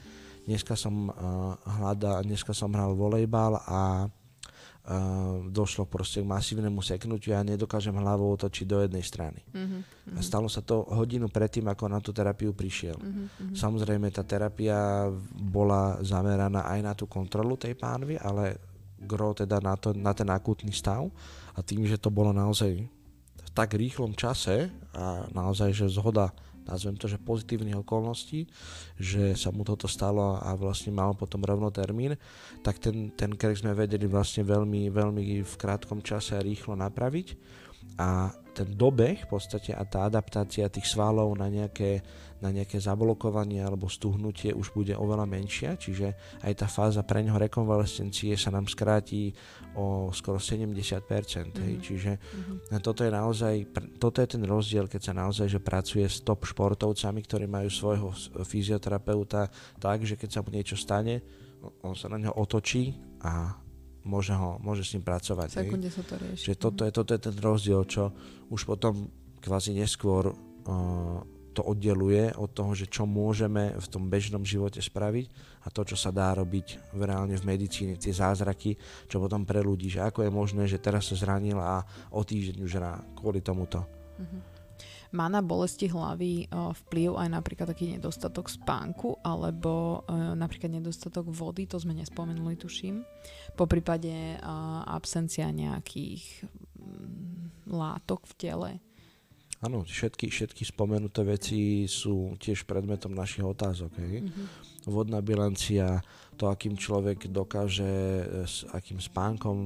dneska som uh, hľada, dneska som hral volejbal a uh, došlo proste k masívnemu seknutiu a nedokážem hlavou otočiť do jednej strany. Uh-huh. A stalo sa to hodinu predtým, ako na tú terapiu prišiel. Uh-huh. Samozrejme, tá terapia bola zameraná aj na tú kontrolu tej pánvy, ale gro teda na, to, na ten akútny stav a tým, že to bolo naozaj v tak rýchlom čase a naozaj, že zhoda nazvem to, že pozitívnych okolností, že sa mu toto stalo a vlastne mal potom rovno termín, tak ten, ten krek sme vedeli vlastne veľmi, veľmi v krátkom čase rýchlo napraviť. A ten dobeh v podstate a tá adaptácia tých svalov na nejaké, na nejaké zablokovanie alebo stuhnutie už bude oveľa menšia, čiže aj tá fáza pre neho rekonvalescencie sa nám skráti o skoro 70%. Mm-hmm. Hej, mhm. čiže mm-hmm. toto je naozaj, toto je ten rozdiel, keď sa naozaj že pracuje s top športovcami, ktorí majú svojho fyzioterapeuta tak, že keď sa mu niečo stane, on sa na neho otočí a môže, ho, môže s ním pracovať. Sekunde sa to rieši. Čiže toto je, toto je ten rozdiel, čo už potom kvázi neskôr uh, to oddeluje od toho, že čo môžeme v tom bežnom živote spraviť a to, čo sa dá robiť v reálne v medicíne, tie zázraky, čo potom pre ľudí, že ako je možné, že teraz sa zranil a o týždeň už hrá kvôli tomuto. Uh-huh. Má na bolesti hlavy vplyv aj napríklad taký nedostatok spánku alebo napríklad nedostatok vody, to sme nespomenuli, tuším. Po prípade absencia nejakých mm, látok v tele. Áno, všetky, všetky spomenuté veci sú tiež predmetom našich otázok. Hej? Mm-hmm. Vodná bilancia, to, akým človek dokáže, s akým spánkom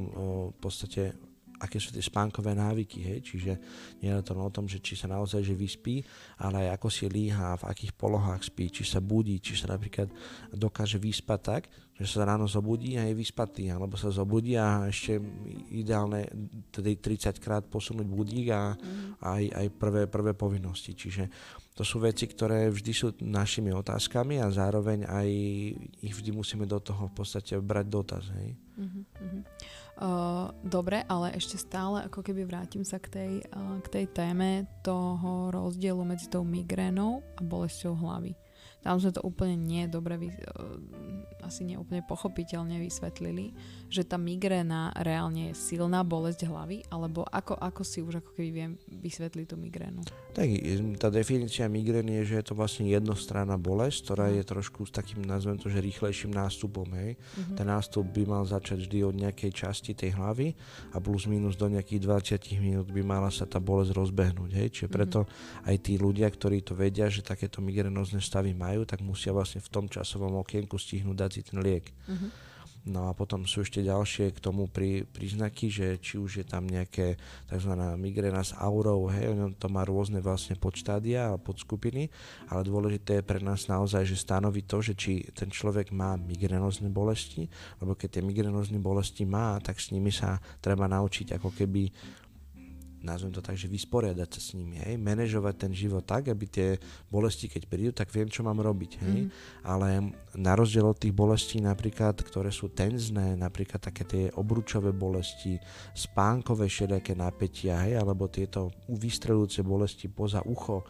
v podstate aké sú tie spánkové návyky, hej? čiže nie je to o tom, že či sa naozaj že vyspí, ale aj ako si líha, v akých polohách spí, či sa budí, či sa napríklad dokáže vyspať tak, že sa ráno zobudí a je vyspatý, alebo sa zobudí a ešte ideálne tedy 30 krát posunúť budík a mm. aj, aj prvé, prvé povinnosti. Čiže to sú veci, ktoré vždy sú našimi otázkami a zároveň aj ich vždy musíme do toho v podstate brať dotaz. Hej? Mm-hmm. Uh, dobre, ale ešte stále ako keby vrátim sa k tej, uh, k tej téme toho rozdielu medzi tou migrénou a bolesťou hlavy. Tam sme to úplne nie dobre, uh, asi neúplne pochopiteľne vysvetlili, že tá migréna reálne je silná bolesť hlavy, alebo ako, ako si už ako keby viem vysvetliť tú migrénu? Tak tá definícia migrény je, že je to vlastne jednostranná bolesť, ktorá je trošku s takým, nazvem to, že rýchlejším nástupom. Hej. Uh-huh. Ten nástup by mal začať vždy od nejakej časti tej hlavy a plus minus do nejakých 20 minút by mala sa tá bolesť rozbehnúť. Hej. Čiže preto uh-huh. aj tí ľudia, ktorí to vedia, že takéto migrénozne stavy majú, tak musia vlastne v tom časovom okienku stihnúť dať si ten liek. Uh-huh. No a potom sú ešte ďalšie k tomu prí, príznaky, že či už je tam nejaké tzv. migréna s aurou, hej, to má rôzne vlastne podštádia a podskupiny, ale dôležité je pre nás naozaj, že stanoviť to, že či ten človek má migrénozne bolesti, lebo keď tie migrénozne bolesti má, tak s nimi sa treba naučiť ako keby nazvem to tak, že vysporiadať sa s nimi, hej, manažovať ten život tak, aby tie bolesti, keď prídu, tak viem, čo mám robiť, hej. Mm. Ale na rozdiel od tých bolestí napríklad, ktoré sú tenzné, napríklad také tie obručové bolesti, spánkové všelijaké napätia, hej, alebo tieto vystrelujúce bolesti poza ucho,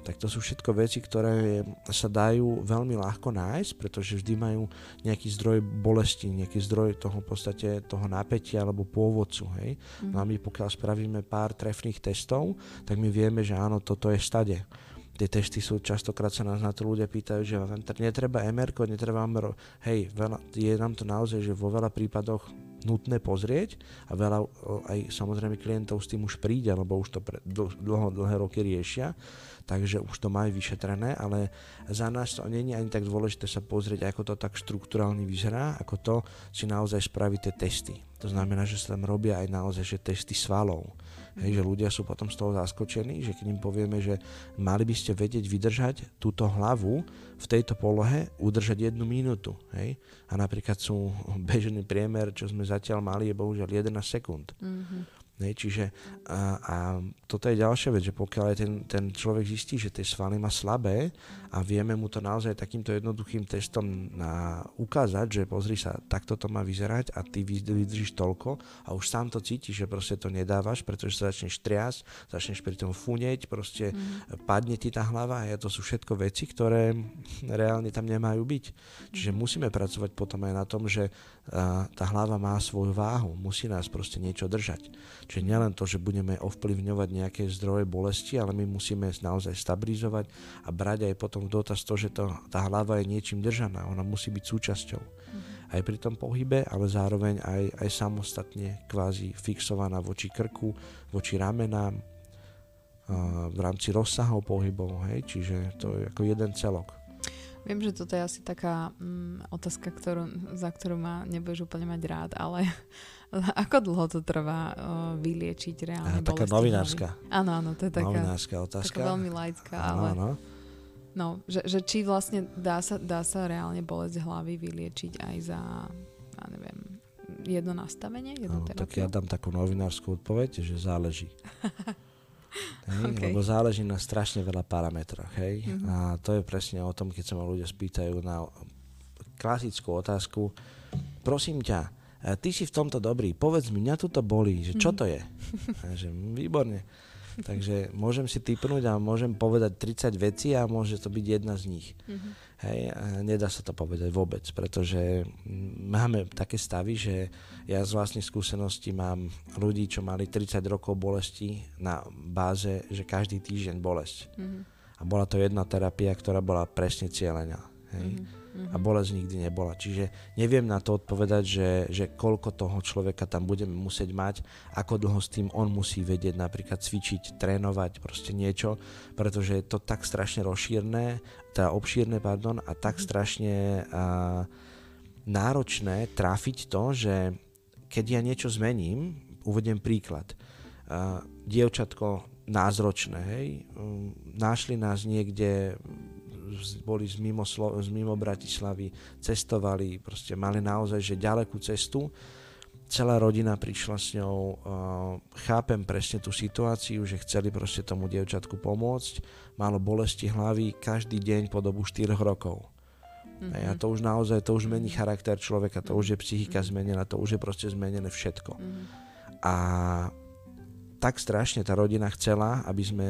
tak to sú všetko veci, ktoré sa dajú veľmi ľahko nájsť, pretože vždy majú nejaký zdroj bolesti, nejaký zdroj toho v podstate toho napätia alebo pôvodcu. Hej? Mm. No a my pokiaľ spravíme pár trefných testov, tak my vieme, že áno, toto je stade tie testy sú, častokrát sa nás na to ľudia pýtajú, že vám netreba MR, netreba MR, hej, veľa, je nám to naozaj, že vo veľa prípadoch nutné pozrieť a veľa aj samozrejme klientov s tým už príde, lebo už to pre, dlho, dlhé roky riešia, takže už to majú vyšetrené, ale za nás to není ani tak dôležité sa pozrieť, ako to tak štruktúrálne vyzerá, ako to si naozaj spraví tie testy. To znamená, že sa tam robia aj naozaj že testy svalov. Hej, že ľudia sú potom z toho zaskočení, že keď im povieme, že mali by ste vedieť vydržať túto hlavu v tejto polohe, udržať jednu minútu. Hej? A napríklad sú bežný priemer, čo sme zatiaľ mali, je bohužiaľ 11 sekúnd. Mm-hmm. Ne, čiže a, a toto je ďalšia vec, že pokiaľ aj ten, ten človek zistí, že tie svaly má slabé a vieme mu to naozaj takýmto jednoduchým testom na, ukázať, že pozri sa, takto to má vyzerať a ty vydržíš toľko a už sám to cítiš, že proste to nedávaš, pretože sa začneš triasť, začneš pri tom funieť, proste mm. padne ti tá hlava a to sú všetko veci, ktoré reálne tam nemajú byť. Čiže musíme pracovať potom aj na tom, že tá hlava má svoju váhu, musí nás proste niečo držať Čiže nielen to, že budeme ovplyvňovať nejaké zdroje bolesti, ale my musíme naozaj stabilizovať a brať aj potom dotaz to, že to, tá hlava je niečím držaná, ona musí byť súčasťou. Mm-hmm. Aj pri tom pohybe, ale zároveň aj, aj samostatne kvázi fixovaná voči krku, voči ramenám, v rámci rozsahov pohybov, hej, čiže to je ako jeden celok. Viem, že toto je asi taká mm, otázka, ktorú, za ktorú ma nebudeš úplne mať rád, ale ako dlho to trvá uh, vyliečiť reálne A, Taká novinárska. Áno, áno, to je taká, novinárska otázka. taká veľmi laická, ale... Áno, áno. No, že, že či vlastne dá sa, dá sa reálne bolesť hlavy vyliečiť aj za, ja neviem, jedno nastavenie, jedno no, Tak ja dám takú novinárskú odpoveď, že záleží. hej, okay. Lebo záleží na strašne veľa parametroch. Hej? Mm-hmm. A to je presne o tom, keď sa ma ľudia spýtajú na klasickú otázku. Prosím ťa, ty si v tomto dobrý, povedz mi, mňa tu to bolí, že čo mhm. to je? že, výborne. Takže môžem si typnúť a môžem povedať 30 vecí a môže to byť jedna z nich. Mm-hmm. Hej, nedá sa to povedať vôbec, pretože máme také stavy, že ja z vlastnej skúsenosti mám ľudí, čo mali 30 rokov bolesti na báze, že každý týždeň bolesť. Mm-hmm. A bola to jedna terapia, ktorá bola presne cieľená. Hej. Mm-hmm a bolesť nikdy nebola. Čiže neviem na to odpovedať, že, že koľko toho človeka tam budeme musieť mať, ako dlho s tým on musí vedieť napríklad cvičiť, trénovať, proste niečo, pretože je to tak strašne rozšírne, teda obšírne, pardon, a tak mhm. strašne a, náročné trafiť to, že keď ja niečo zmením, uvediem príklad, a, dievčatko názročné, hej, um, našli nás niekde boli z mimo, z mimo Bratislavy, cestovali, proste mali naozaj že ďalekú cestu. Celá rodina prišla s ňou, chápem presne tú situáciu, že chceli proste tomu dievčatku pomôcť, malo bolesti hlavy každý deň po dobu 4 rokov. Mm-hmm. A to už naozaj, to už mení charakter človeka, to už je psychika mm-hmm. zmenená, to už je proste zmenené všetko. Mm-hmm. A tak strašne tá rodina chcela, aby sme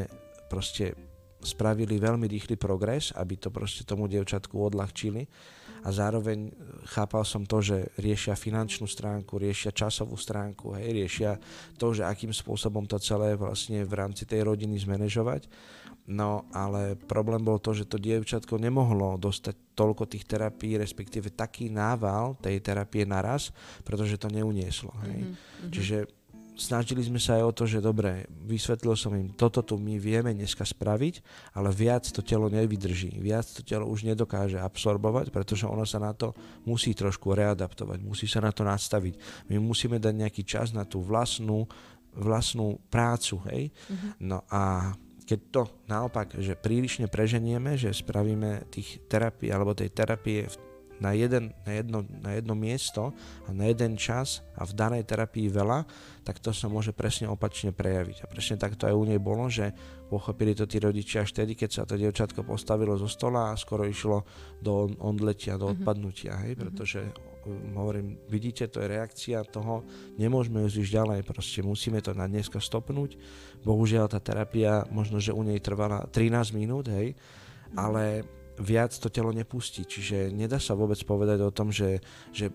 proste spravili veľmi rýchly progres, aby to proste tomu dievčatku odľahčili a zároveň chápal som to, že riešia finančnú stránku, riešia časovú stránku, hej, riešia to, že akým spôsobom to celé vlastne v rámci tej rodiny zmanéžovať. No ale problém bol to, že to dievčatko nemohlo dostať toľko tých terapií, respektíve taký nával tej terapie naraz, pretože to neunieslo. Hej. Mm-hmm. Čiže snažili sme sa aj o to, že dobre, vysvetlil som im, toto tu my vieme dneska spraviť, ale viac to telo nevydrží, viac to telo už nedokáže absorbovať, pretože ono sa na to musí trošku readaptovať, musí sa na to nastaviť. My musíme dať nejaký čas na tú vlastnú, vlastnú prácu, hej. Mm-hmm. No a keď to naopak, že prílišne preženieme, že spravíme tých terapií alebo tej terapie v na, jeden, na, jedno, na jedno miesto a na jeden čas a v danej terapii veľa, tak to sa môže presne opačne prejaviť. A presne tak to aj u nej bolo, že pochopili to tí rodičia až vtedy, keď sa to dievčatko postavilo zo stola a skoro išlo do odletia, do mhm. odpadnutia, hej, mhm. pretože um, hovorím, vidíte, to je reakcia toho, nemôžeme ju ísť ďalej, proste musíme to na dneska stopnúť. Bohužiaľ tá terapia možno, že u nej trvala 13 minút, hej, mhm. ale viac to telo nepustí. Čiže nedá sa vôbec povedať o tom, že, že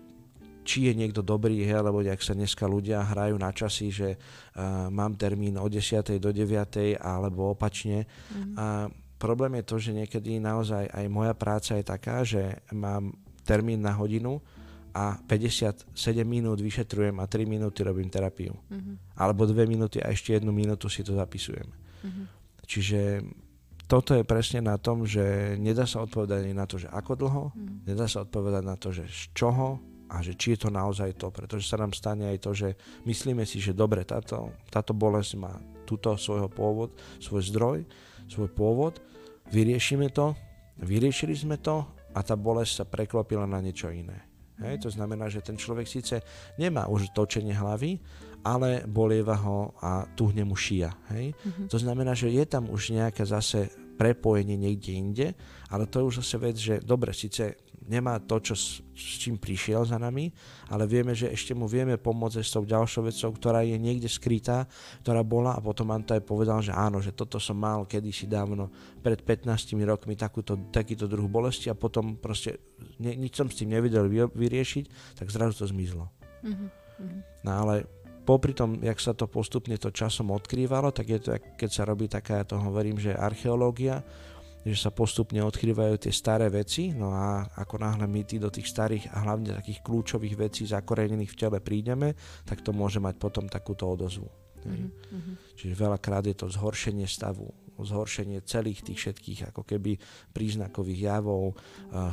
či je niekto dobrý, hej, alebo ak sa dneska ľudia hrajú na časy, že uh, mám termín od 10. do 9. alebo opačne. Mm-hmm. A problém je to, že niekedy naozaj aj moja práca je taká, že mám termín na hodinu a 57 minút vyšetrujem a 3 minúty robím terapiu. Mm-hmm. Alebo 2 minúty a ešte 1 minútu si to zapisujem. Mm-hmm. Čiže toto je presne na tom, že nedá sa odpovedať na to, že ako dlho, mm. nedá sa odpovedať na to, že z čoho a že či je to naozaj to, pretože sa nám stane aj to, že myslíme si, že dobre, táto, táto bolesť má túto svojho pôvod, svoj zdroj, svoj pôvod, vyriešime to, vyriešili sme to a tá bolesť sa preklopila na niečo iné. Hej, to znamená, že ten človek síce nemá už točenie hlavy, ale bolieva ho a tuhne mu šia. Hej? Mm-hmm. To znamená, že je tam už nejaké zase prepojenie niekde inde, ale to je už zase vec, že dobre, síce nemá to, čo, s, s čím prišiel za nami, ale vieme, že ešte mu vieme pomôcť s tou ďalšou vecou, ktorá je niekde skrytá, ktorá bola a potom to aj povedal, že áno, že toto som mal kedysi dávno, pred 15 rokmi takúto, takýto druh bolesti a potom proste ne, nič som s tým nevedel vyriešiť, tak zrazu to zmizlo. Mm-hmm. No ale popri tom, jak sa to postupne to časom odkrývalo, tak je to, keď sa robí taká, ja to hovorím, že archeológia, že sa postupne odkrývajú tie staré veci, no a ako náhle my tí do tých starých a hlavne takých kľúčových vecí zakorenených v tele prídeme, tak to môže mať potom takúto odozvu. Mm-hmm. Čiže veľakrát je to zhoršenie stavu, zhoršenie celých tých všetkých ako keby príznakových javov,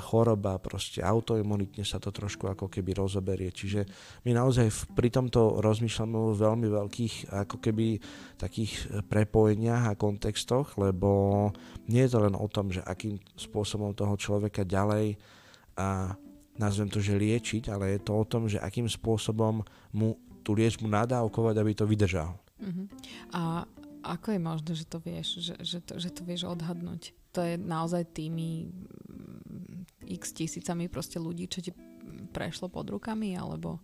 choroba, proste autoimunitne sa to trošku ako keby rozoberie. Čiže my naozaj pri tomto rozmýšľame o veľmi veľkých ako keby takých prepojeniach a kontextoch, lebo nie je to len o tom, že akým spôsobom toho človeka ďalej a nazvem to, že liečiť, ale je to o tom, že akým spôsobom mu tú liečbu nadávkovať, aby to vydržal. Uh-huh. A ako je možné, že to vieš, že, že, to, že to vieš odhadnúť? To je naozaj tými mm, x tisícami proste ľudí, čo ti prešlo pod rukami, alebo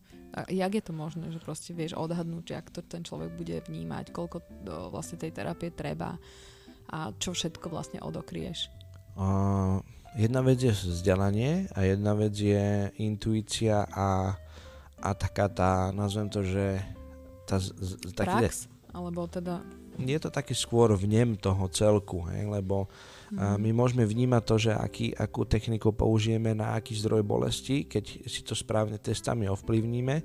jak je to možné, že proste vieš odhadnúť, že ak to ten človek bude vnímať, koľko do, vlastne tej terapie treba a čo všetko vlastne odokrieš? Uh, jedna vec je vzdelanie a jedna vec je intuícia a, a taká tá, nazvem to, že tá, taký, Prax? Alebo teda je to také skôr vnem toho celku, hej, lebo mm. my môžeme vnímať to, že aký, akú techniku použijeme na aký zdroj bolesti, keď si to správne testami ovplyvníme,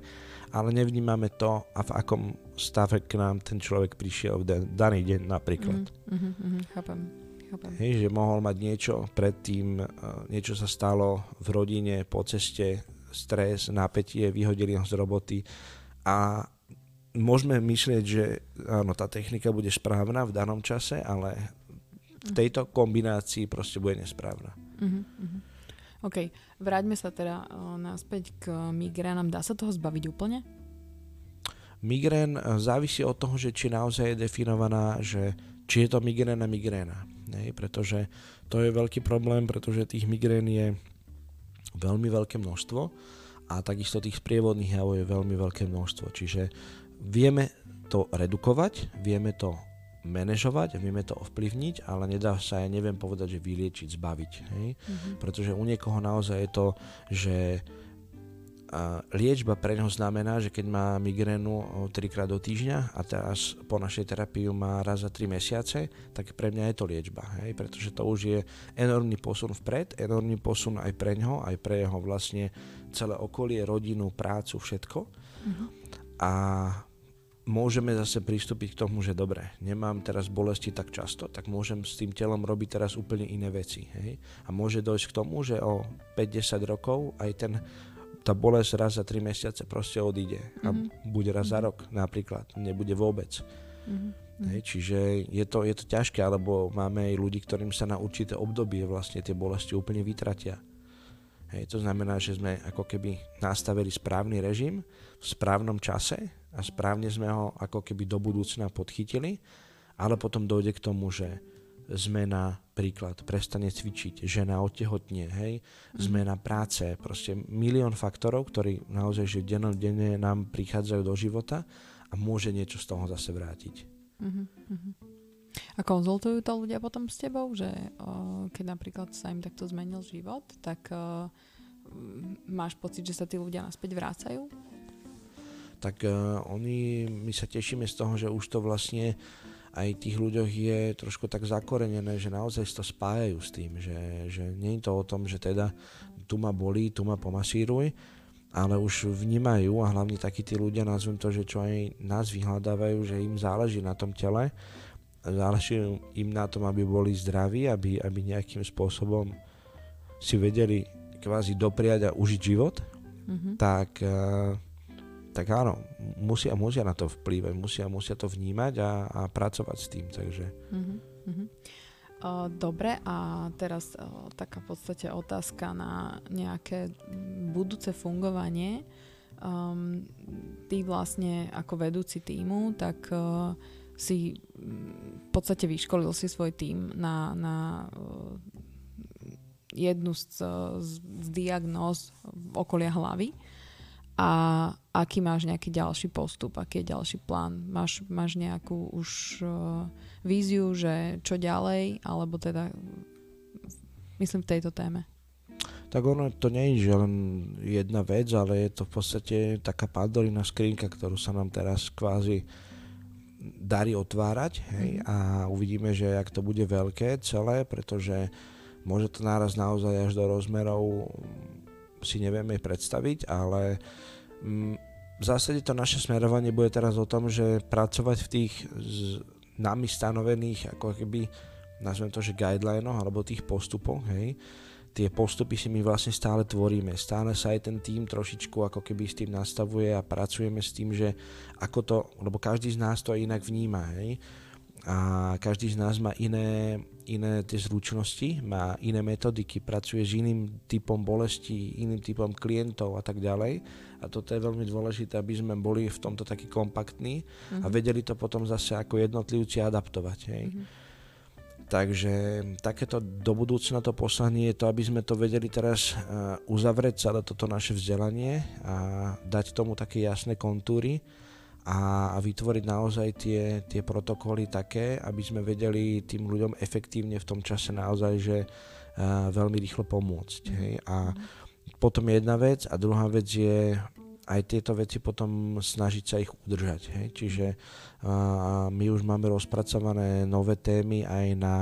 ale nevnímame to a v akom stave k nám ten človek prišiel v den, daný deň napríklad. Mm, mm, mm, chápem. chápem. Hej, že mohol mať niečo predtým, niečo sa stalo v rodine, po ceste, stres, napätie, vyhodili ho z roboty a môžeme myslieť, že áno, tá technika bude správna v danom čase, ale v tejto kombinácii proste bude nesprávna. Uh-huh, uh-huh. OK, vráťme sa teda uh, naspäť k migrénam. Dá sa toho zbaviť úplne? Migrén závisí od toho, že či naozaj je definovaná, že či je to migréna migréna. Nej, pretože to je veľký problém, pretože tých migrén je veľmi veľké množstvo a takisto tých sprievodných javov je veľmi veľké množstvo. Čiže vieme to redukovať, vieme to manažovať, vieme to ovplyvniť, ale nedá sa, ja neviem povedať, že vyliečiť, zbaviť. Hej? Mm-hmm. Pretože u niekoho naozaj je to, že a liečba pre neho znamená, že keď má migrénu 3 krát do týždňa a teraz po našej terapii má raz za 3 mesiace, tak pre mňa je to liečba, hej? pretože to už je enormný posun vpred, enormný posun aj pre neho, aj pre jeho vlastne celé okolie, rodinu, prácu, všetko. Mm-hmm. A môžeme zase pristúpiť k tomu, že dobre, nemám teraz bolesti tak často, tak môžem s tým telom robiť teraz úplne iné veci. Hej? A môže dojsť k tomu, že o 5-10 rokov aj ten, tá bolesť raz za 3 mesiace proste odíde. A mm-hmm. bude raz mm-hmm. za mhm. rok napríklad, nebude vôbec. Mm-hmm. Hej, čiže je to, je to ťažké, alebo máme aj ľudí, ktorým sa na určité obdobie vlastne tie bolesti úplne vytratia. Hej, to znamená, že sme ako keby nastavili správny režim v správnom čase a správne sme ho ako keby do budúcna podchytili, ale potom dojde k tomu, že zmena, príklad, prestane cvičiť, žena otehotnie, hej, mm. zmena práce, proste milión faktorov, ktorí naozaj, že denne nám prichádzajú do života a môže niečo z toho zase vrátiť. Mm-hmm. A konzultujú to ľudia potom s tebou, že o, keď napríklad sa im takto zmenil život, tak o, máš pocit, že sa tí ľudia naspäť vrácajú? Tak uh, oni, my sa tešíme z toho, že už to vlastne aj tých ľuďoch je trošku tak zakorenené, že naozaj to spájajú s tým, že, že nie je to o tom, že teda tu ma bolí, tu ma pomasíruj, ale už vnímajú a hlavne takí tí ľudia, nazvem to, že čo aj nás vyhľadávajú, že im záleží na tom tele, záleží im na tom, aby boli zdraví, aby, aby nejakým spôsobom si vedeli kvázi dopriať a užiť život, mm-hmm. tak uh, tak áno, musia, musia na to vplývať, musia, musia to vnímať a, a pracovať s tým. Takže. Uh-huh, uh-huh. Uh, dobre, a teraz taká v podstate otázka na nejaké budúce fungovanie. Um, ty vlastne ako vedúci týmu, tak uh, si v podstate vyškolil si svoj tým na, na jednu z, z diagnóz okolia hlavy a aký máš nejaký ďalší postup, aký je ďalší plán. Máš, máš nejakú už uh, víziu, že čo ďalej, alebo teda myslím v tejto téme. Tak ono to nie je len jedna vec, ale je to v podstate taká pandorina skrinka, ktorú sa nám teraz kvázi darí otvárať hej, mm. a uvidíme, že ak to bude veľké celé, pretože môže to náraz naozaj až do rozmerov si nevieme predstaviť, ale mm, v zásade to naše smerovanie bude teraz o tom, že pracovať v tých nami stanovených ako keby nazvem to, že guidelinoch alebo tých postupoch, hej, tie postupy si my vlastne stále tvoríme. Stále sa aj ten tým trošičku ako keby s tým nastavuje a pracujeme s tým, že ako to, lebo každý z nás to inak vníma, hej. A každý z nás má iné, iné tie zručnosti, má iné metodiky, pracuje s iným typom bolesti, iným typom klientov a tak ďalej. A toto je veľmi dôležité, aby sme boli v tomto taký kompaktní mm-hmm. a mhm. vedeli to potom zase ako jednotlivci adaptovať. Hej. Mm-hmm Takže takéto do budúcna to poslanie je to, aby sme to vedeli teraz uh, uzavrieť celé toto naše vzdelanie a dať tomu také jasné kontúry a, a vytvoriť naozaj tie, tie protokoly také, aby sme vedeli tým ľuďom efektívne v tom čase naozaj, že uh, veľmi rýchlo pomôcť. Hej? A potom jedna vec a druhá vec je aj tieto veci potom snažiť sa ich udržať. Hej? Čiže uh, my už máme rozpracované nové témy aj na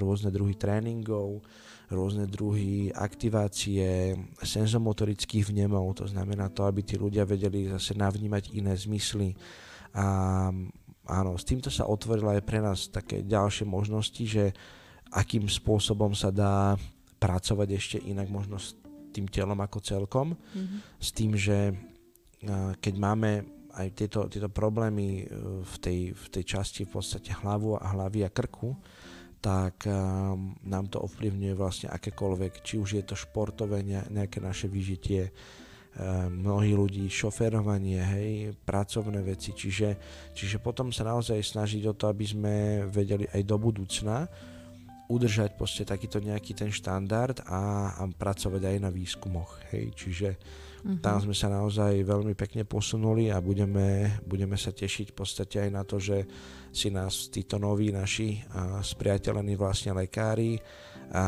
rôzne druhy tréningov, rôzne druhy aktivácie senzomotorických vnemov, to znamená to, aby tí ľudia vedeli zase navnímať iné zmysly. A áno, s týmto sa otvorila aj pre nás také ďalšie možnosti, že akým spôsobom sa dá pracovať ešte inak možno s tým telom ako celkom, mm-hmm. s tým, že keď máme aj tieto, tieto problémy e, v tej, v tej časti v podstate hlavu a hlavy a krku, tak um, nám to ovplyvňuje vlastne akékoľvek, či už je to športové, nejaké naše vyžitie, um, mnohí ľudí, šoferovanie, hej, pracovné veci, čiže, čiže potom sa naozaj snažiť o to, aby sme vedeli aj do budúcna udržať proste takýto nejaký ten štandard a, a pracovať aj na výskumoch, hej, čiže Uh-huh. Tam sme sa naozaj veľmi pekne posunuli a budeme, budeme sa tešiť v podstate aj na to, že si nás títo noví naši a spriateľení vlastne lekári a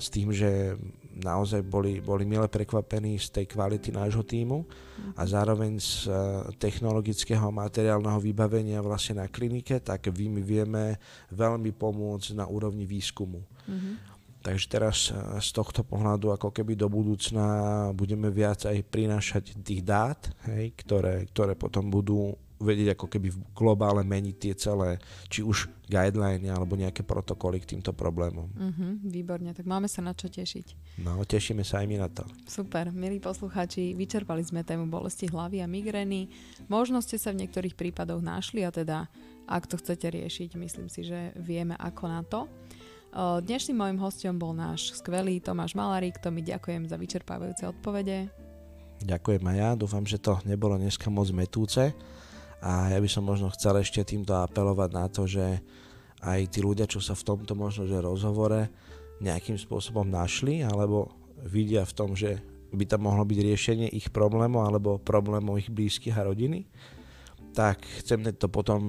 s tým, že naozaj boli, boli mile prekvapení z tej kvality nášho týmu a zároveň z technologického a materiálneho vybavenia vlastne na klinike, tak my vieme veľmi pomôcť na úrovni výskumu. Uh-huh. Takže teraz eh, z tohto pohľadu ako keby do budúcna budeme viac aj prinášať tých dát, hej, ktoré, ktoré potom budú vedieť ako keby v globále meniť tie celé, či už guideliny alebo nejaké protokoly k týmto problémom. Uh-huh, výborne, tak máme sa na čo tešiť. No, tešíme sa aj my na to. Super, milí poslucháči, vyčerpali sme tému bolesti hlavy a migrény. Možno ste sa v niektorých prípadoch našli a teda, ak to chcete riešiť, myslím si, že vieme ako na to. Dnešným môjim hostom bol náš skvelý Tomáš Malarík, to mi ďakujem za vyčerpávajúce odpovede. Ďakujem aj ja, dúfam, že to nebolo dneska moc metúce a ja by som možno chcel ešte týmto apelovať na to, že aj tí ľudia, čo sa v tomto možno že rozhovore nejakým spôsobom našli alebo vidia v tom, že by tam mohlo byť riešenie ich problémov alebo problémov ich blízkych a rodiny, tak chcem to potom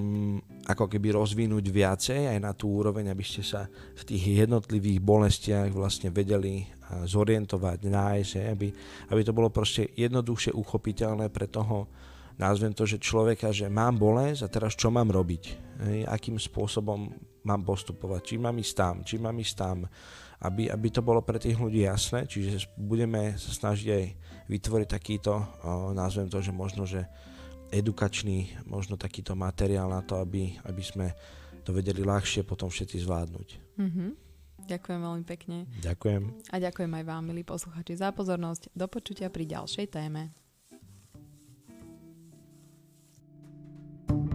ako keby rozvinúť viacej aj na tú úroveň, aby ste sa v tých jednotlivých bolestiach vlastne vedeli zorientovať, nájsť, aby, aby to bolo proste jednoduchšie uchopiteľné pre toho, nazvem to, že človeka, že mám bolesť a teraz čo mám robiť, hej, akým spôsobom mám postupovať, či mám ísť tam, či mám ísť tam, aby, aby to bolo pre tých ľudí jasné, čiže budeme sa snažiť aj vytvoriť takýto, o, nazvem to, že možno, že edukačný možno takýto materiál na to, aby, aby sme to vedeli ľahšie potom všetci zvládnuť. Mm-hmm. Ďakujem veľmi pekne. Ďakujem. A ďakujem aj vám, milí posluchači, za pozornosť. Do počutia pri ďalšej téme.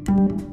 Thank you.